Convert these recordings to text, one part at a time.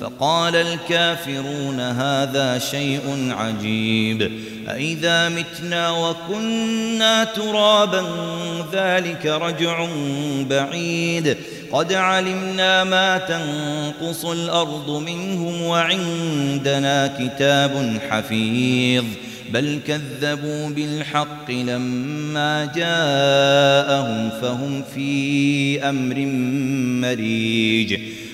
فقال الكافرون هذا شيء عجيب. أئذا متنا وكنا ترابا ذلك رجع بعيد. قد علمنا ما تنقص الأرض منهم وعندنا كتاب حفيظ. بل كذبوا بالحق لما جاءهم فهم في أمر مريج.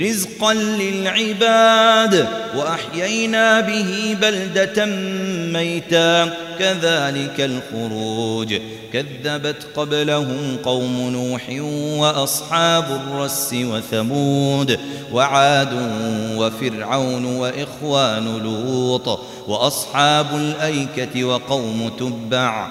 رزقا للعباد وأحيينا به بلدة ميتا. كذلك الخروج. كذبت قبلهم قوم نوح وأصحاب الرس وثمود وعاد وفرعون وإخوان لوط وأصحاب الأيكة وقوم تبع.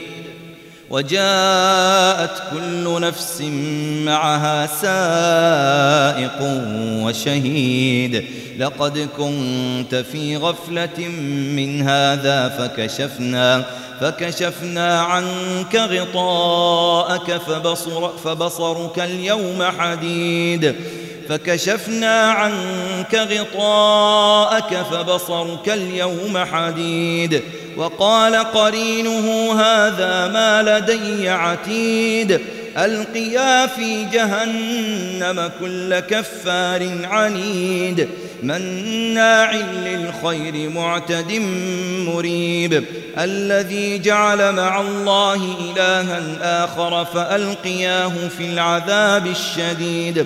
وجاءت كل نفس معها سائق وشهيد. لقد كنت في غفلة من هذا فكشفنا فكشفنا عنك غطاءك فبصر فبصرك اليوم حديد. فكشفنا عنك غطاءك فبصرك اليوم حديد وقال قرينه هذا ما لدي عتيد ألقيا في جهنم كل كفار عنيد مناع للخير معتد مريب الذي جعل مع الله إلها آخر فألقياه في العذاب الشديد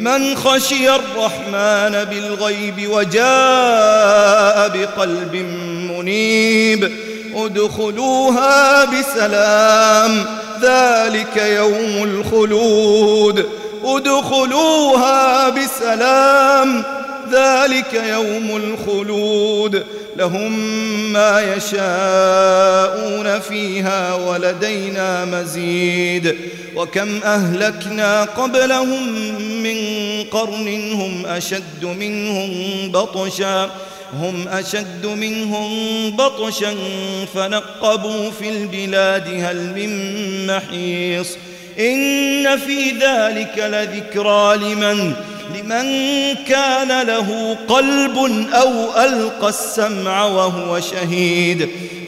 من خشي الرحمن بالغيب وجاء بقلب منيب ادخلوها بسلام ذلك يوم الخلود. ادخلوها بسلام ذلك يوم الخلود. لهم ما يشاءون فيها ولدينا مزيد. وكم أهلكنا قبلهم من قرن هم أشد منهم بطشا هم أشد منهم بطشا فنقبوا في البلاد هل من محيص. إن في ذلك لذكرى لمن لمن كان له قلب أو ألقى السمع وهو شهيد.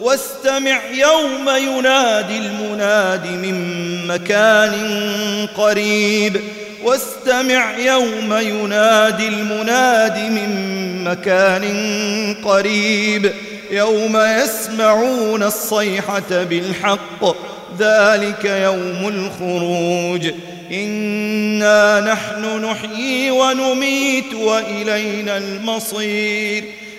واستمع يوم ينادي المناد من مكان قريب. واستمع يوم ينادي المناد من مكان قريب. يوم يسمعون الصيحة بالحق ذلك يوم الخروج. إنا نحن نحيي ونميت وإلينا المصير.